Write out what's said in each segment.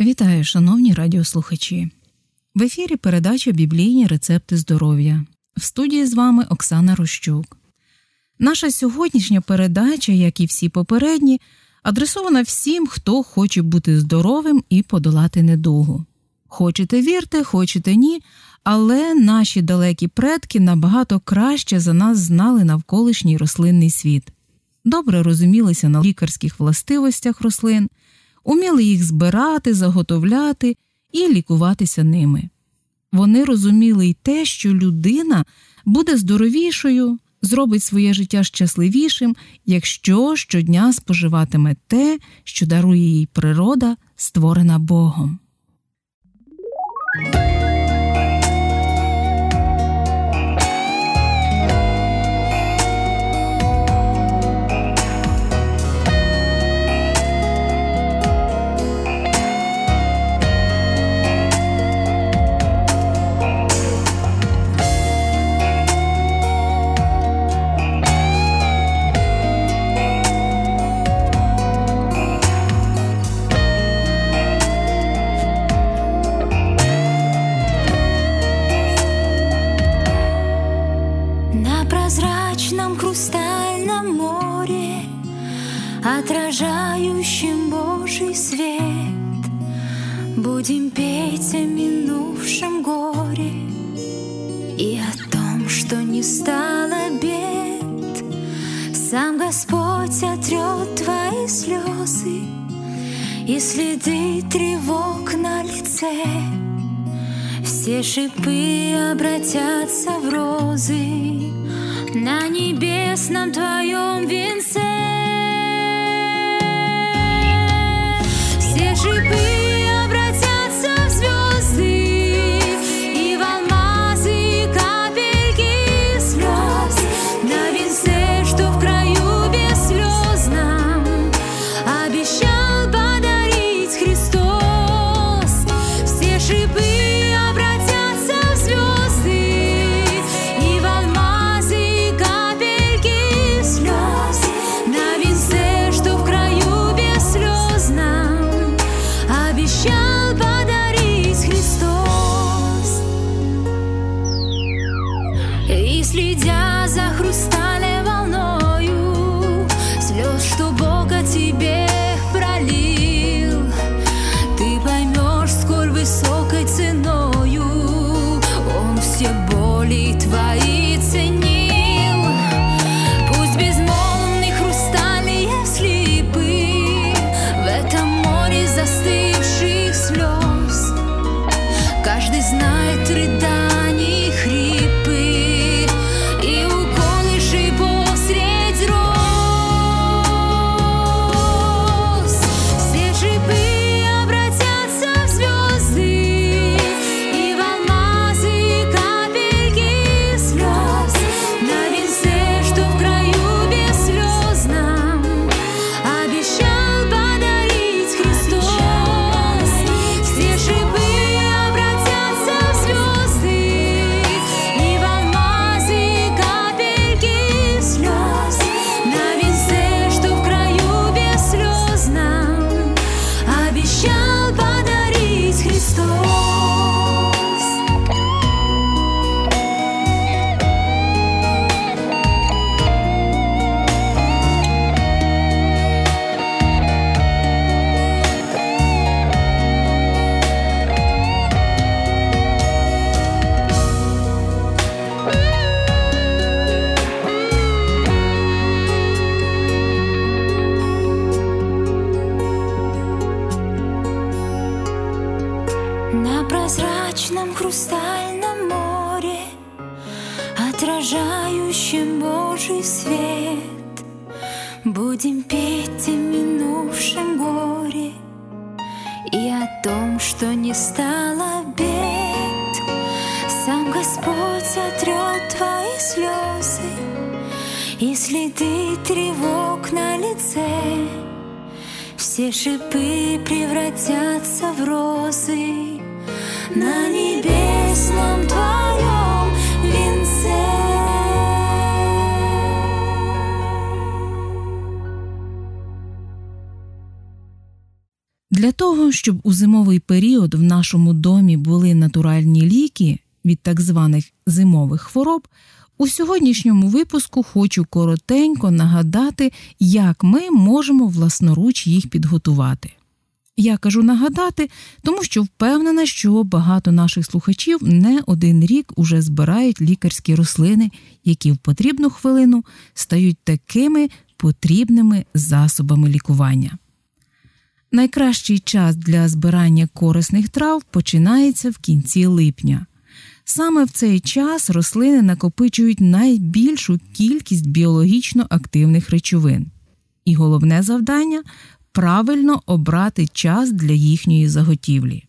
Вітаю, шановні радіослухачі. В ефірі передача Біблійні рецепти здоров'я. В студії з вами Оксана Рощук. Наша сьогоднішня передача, як і всі попередні, адресована всім, хто хоче бути здоровим і подолати недугу. Хочете вірте, хочете ні, але наші далекі предки набагато краще за нас знали навколишній рослинний світ, добре розумілися на лікарських властивостях рослин, уміли їх збирати, заготовляти і лікуватися ними. Вони розуміли й те, що людина буде здоровішою, зробить своє життя щасливішим, якщо щодня споживатиме те, що дарує їй природа, створена Богом. Следы тревог на лице. Все шипы обратятся в розы на небесном твоем венце. шипы хрустальном море, Отражающем Божий свет. Будем петь о минувшем горе И о том, что не стало бед. Сам Господь отрет твои слезы И следы тревог на лице. Все шипы превратятся в розы на небе. Для того, щоб у зимовий період в нашому домі були натуральні ліки від так званих зимових хвороб, у сьогоднішньому випуску хочу коротенько нагадати, як ми можемо власноруч їх підготувати. Я кажу нагадати, тому що впевнена, що багато наших слухачів не один рік уже збирають лікарські рослини, які в потрібну хвилину стають такими потрібними засобами лікування. Найкращий час для збирання корисних трав починається в кінці липня. Саме в цей час рослини накопичують найбільшу кількість біологічно активних речовин. І головне завдання правильно обрати час для їхньої заготівлі.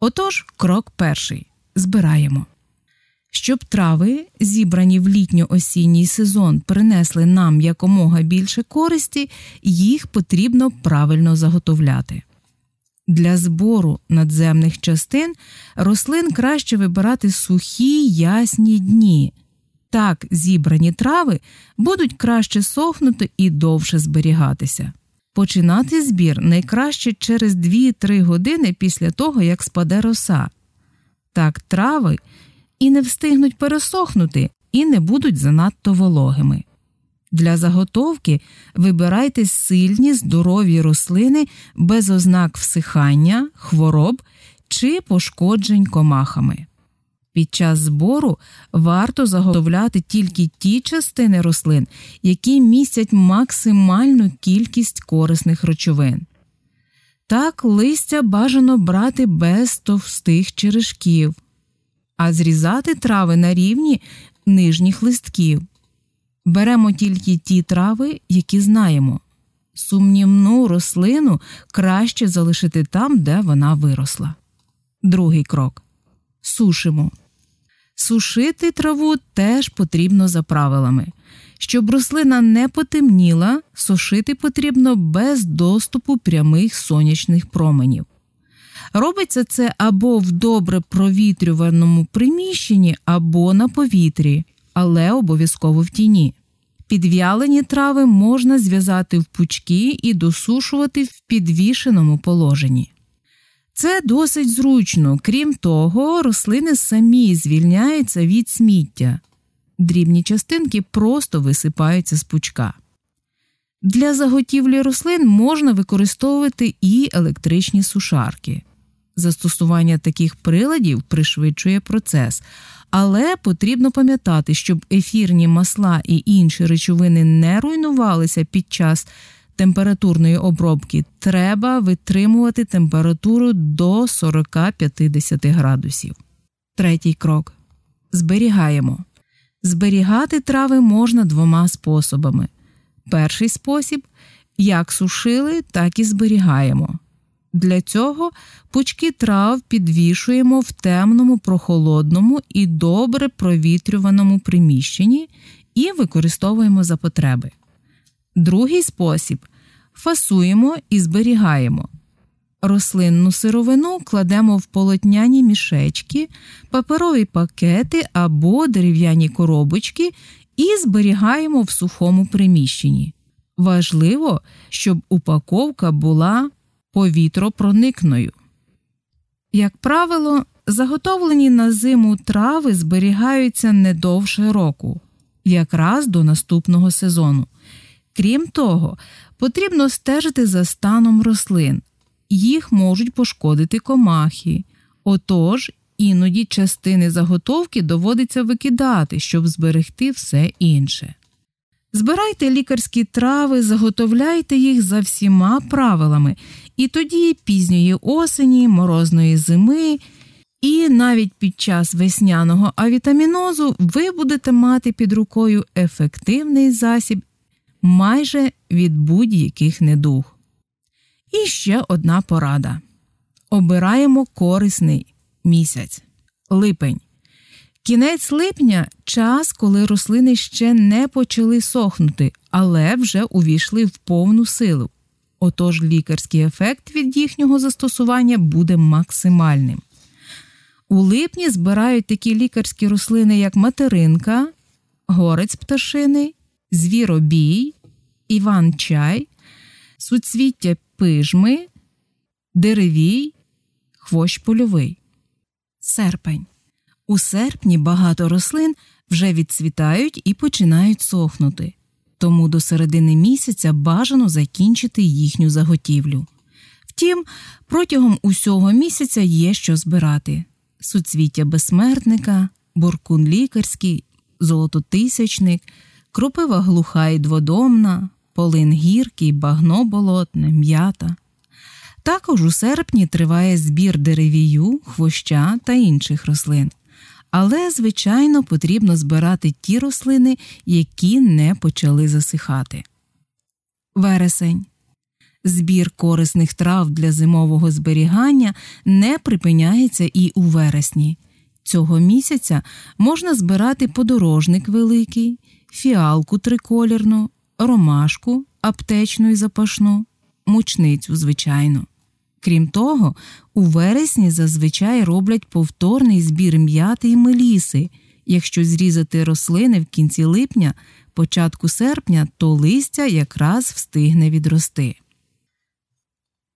Отож, крок перший збираємо. Щоб трави, зібрані в літньо-осінній сезон, принесли нам якомога більше користі, їх потрібно правильно заготовляти. Для збору надземних частин рослин краще вибирати сухі ясні дні. Так зібрані трави будуть краще сохнути і довше зберігатися. Починати збір найкраще через 2-3 години після того, як спаде роса. Так трави і не встигнуть пересохнути і не будуть занадто вологими. Для заготовки вибирайте сильні здорові рослини без ознак всихання, хвороб чи пошкоджень комахами. Під час збору варто заготовляти тільки ті частини рослин, які містять максимальну кількість корисних речовин. Так листя бажано брати без товстих черешків, а зрізати трави на рівні нижніх листків. Беремо тільки ті трави, які знаємо. Сумнівну рослину краще залишити там, де вона виросла. Другий крок сушимо. Сушити траву теж потрібно за правилами. Щоб рослина не потемніла, сушити потрібно без доступу прямих сонячних променів. Робиться це або в добре провітрюваному приміщенні, або на повітрі, але обов'язково в тіні. Підв'ялені трави можна зв'язати в пучки і досушувати в підвішеному положенні. Це досить зручно, крім того, рослини самі звільняються від сміття. Дрібні частинки просто висипаються з пучка. Для заготівлі рослин можна використовувати і електричні сушарки. Застосування таких приладів пришвидшує процес, але потрібно пам'ятати, щоб ефірні масла і інші речовини не руйнувалися під час температурної обробки, треба витримувати температуру до 40-50 градусів. Третій крок. Зберігаємо. Зберігати трави можна двома способами. Перший спосіб як сушили, так і зберігаємо. Для цього пучки трав підвішуємо в темному, прохолодному і добре провітрюваному приміщенні і використовуємо за потреби. Другий спосіб фасуємо і зберігаємо. Рослинну сировину кладемо в полотняні мішечки, паперові пакети або дерев'яні коробочки і зберігаємо в сухому приміщенні. Важливо, щоб упаковка була повітропроникною. Як правило, заготовлені на зиму трави зберігаються не довше року, якраз до наступного сезону. Крім того, потрібно стежити за станом рослин, їх можуть пошкодити комахи. Отож, іноді частини заготовки доводиться викидати, щоб зберегти все інше. Збирайте лікарські трави, заготовляйте їх за всіма правилами, і тоді пізньої осені, морозної зими, і навіть під час весняного авітамінозу ви будете мати під рукою ефективний засіб майже від будь-яких недуг. І ще одна порада: обираємо корисний місяць липень. Кінець липня час, коли рослини ще не почали сохнути, але вже увійшли в повну силу. Отож лікарський ефект від їхнього застосування буде максимальним. У липні збирають такі лікарські рослини, як материнка, горець пташини, звіробій, іван чай, суцвіття пижми, деревій, хвощ польовий. Серпень. У серпні багато рослин вже відцвітають і починають сохнути, тому до середини місяця бажано закінчити їхню заготівлю. Втім, протягом усього місяця є що збирати суцвіття безсмертника, буркун лікарський, золототисячник, кропива глуха й дводомна, полин гіркий, багно болотне, м'ята. Також у серпні триває збір деревію, хвоща та інших рослин. Але, звичайно, потрібно збирати ті рослини, які не почали засихати. Вересень. Збір корисних трав для зимового зберігання не припиняється і у вересні. Цього місяця можна збирати подорожник великий, фіалку триколірну, ромашку, аптечну і запашну, мучницю, звичайно. Крім того, у вересні зазвичай роблять повторний збір м'яти і меліси. Якщо зрізати рослини в кінці липня, початку серпня, то листя якраз встигне відрости.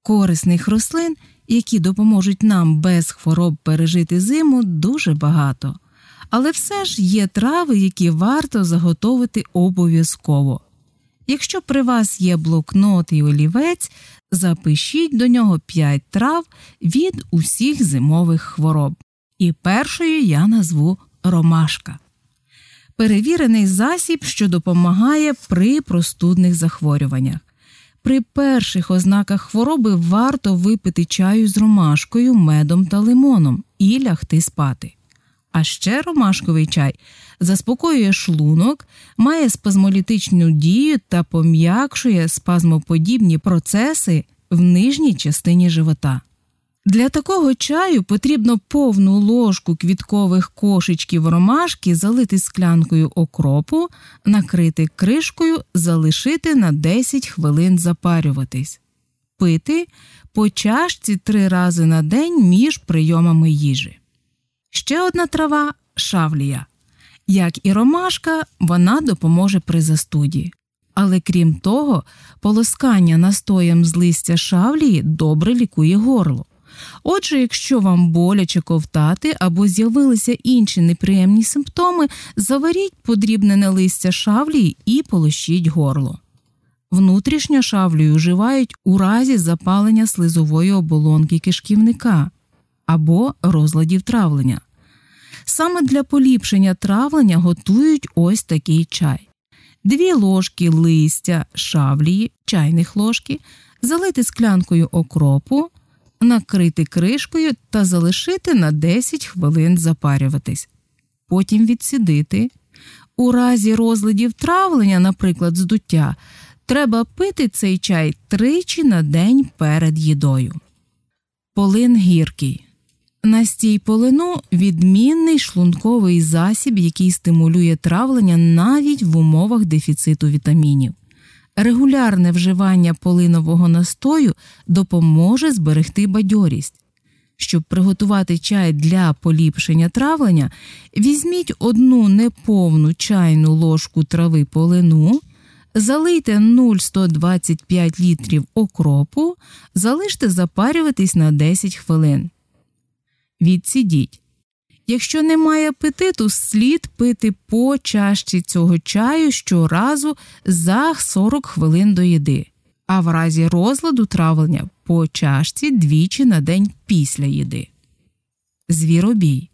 Корисних рослин, які допоможуть нам без хвороб пережити зиму, дуже багато. Але все ж є трави, які варто заготовити обов'язково. Якщо при вас є блокнот і олівець, запишіть до нього 5 трав від усіх зимових хвороб. І першою я назву ромашка. Перевірений засіб, що допомагає при простудних захворюваннях. При перших ознаках хвороби варто випити чаю з ромашкою, медом та лимоном і лягти спати. А ще ромашковий чай заспокоює шлунок, має спазмолітичну дію та пом'якшує спазмоподібні процеси в нижній частині живота. Для такого чаю потрібно повну ложку квіткових кошечків ромашки залити склянкою окропу, накрити кришкою, залишити на 10 хвилин запарюватись, пити по чашці три рази на день між прийомами їжі. Ще одна трава шавлія. Як і ромашка, вона допоможе при застуді. Але крім того, полоскання настоєм з листя шавлії добре лікує горло. Отже, якщо вам боляче ковтати або з'явилися інші неприємні симптоми, заваріть подрібнене листя шавлії і полощіть горло. Внутрішньо шавлію вживають у разі запалення слизової оболонки кишківника або розладів травлення. Саме для поліпшення травлення готують ось такий чай. Дві ложки листя шавлії, чайних ложки, залити склянкою окропу, накрити кришкою та залишити на 10 хвилин запарюватись, потім відсідити. У разі розладів травлення, наприклад, здуття, треба пити цей чай тричі на день перед їдою. Полин гіркий. Настій полину відмінний шлунковий засіб, який стимулює травлення навіть в умовах дефіциту вітамінів. Регулярне вживання полинового настою допоможе зберегти бадьорість. Щоб приготувати чай для поліпшення травлення, візьміть одну неповну чайну ложку трави полину, залийте 0,125 літрів окропу, залиште запарюватись на 10 хвилин. Відсідіть. Якщо немає апетиту, слід пити по чашці цього чаю щоразу за 40 хвилин до їди, а в разі розладу травлення по чашці двічі на день після їди. Звіробій.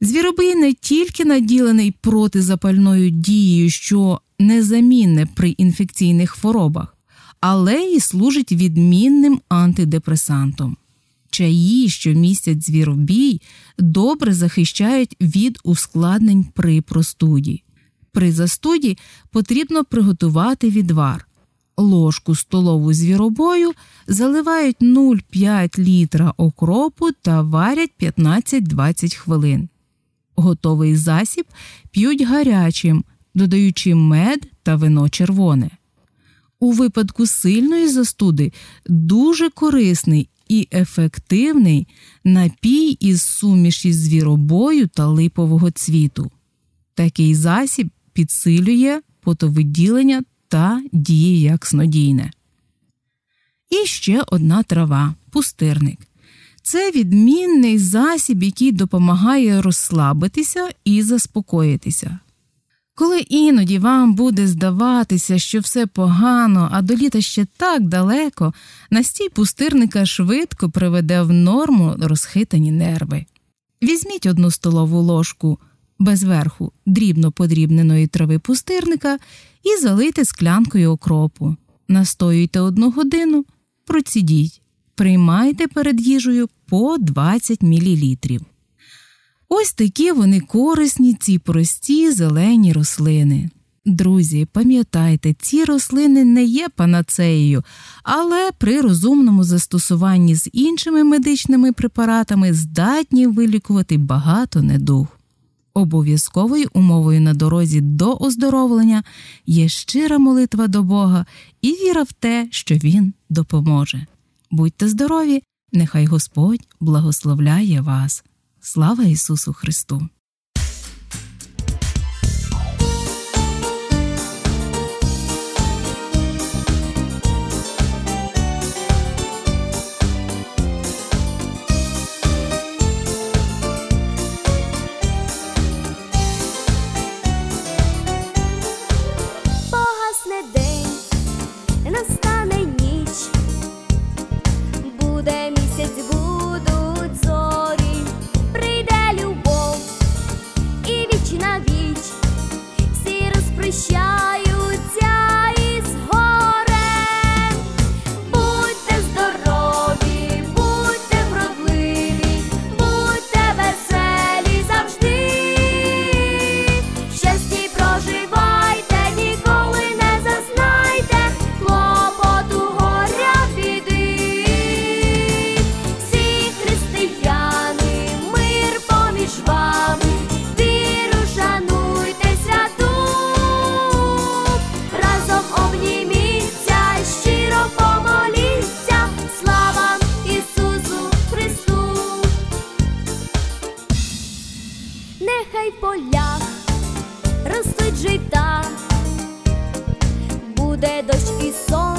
Звіробій не тільки наділений протизапальною дією, що незамінне при інфекційних хворобах, але й служить відмінним антидепресантом. Чаї, що містять звіробій, добре захищають від ускладнень при простуді. При застуді потрібно приготувати відвар. Ложку столову звіробою заливають 0,5 літра окропу та варять 15-20 хвилин. Готовий засіб п'ють гарячим, додаючи мед та вино червоне. У випадку сильної застуди дуже корисний і ефективний напій із суміші звіробою та липового цвіту. Такий засіб підсилює потовиділення та діє як снодійне. І ще одна трава пустирник. Це відмінний засіб, який допомагає розслабитися і заспокоїтися. Коли іноді вам буде здаватися, що все погано, а до літа ще так далеко, настій пустирника швидко приведе в норму розхитані нерви. Візьміть одну столову ложку без верху дрібно подрібненої трави пустирника і залийте склянкою окропу. Настоюйте одну годину, процідіть, приймайте перед їжею по 20 мл. Ось такі вони корисні, ці прості зелені рослини. Друзі, пам'ятайте, ці рослини не є панацеєю, але при розумному застосуванні з іншими медичними препаратами здатні вилікувати багато недуг. Обов'язковою умовою на дорозі до оздоровлення є щира молитва до Бога і віра в те, що Він допоможе. Будьте здорові, нехай Господь благословляє вас. Слава Ісусу Христу! e só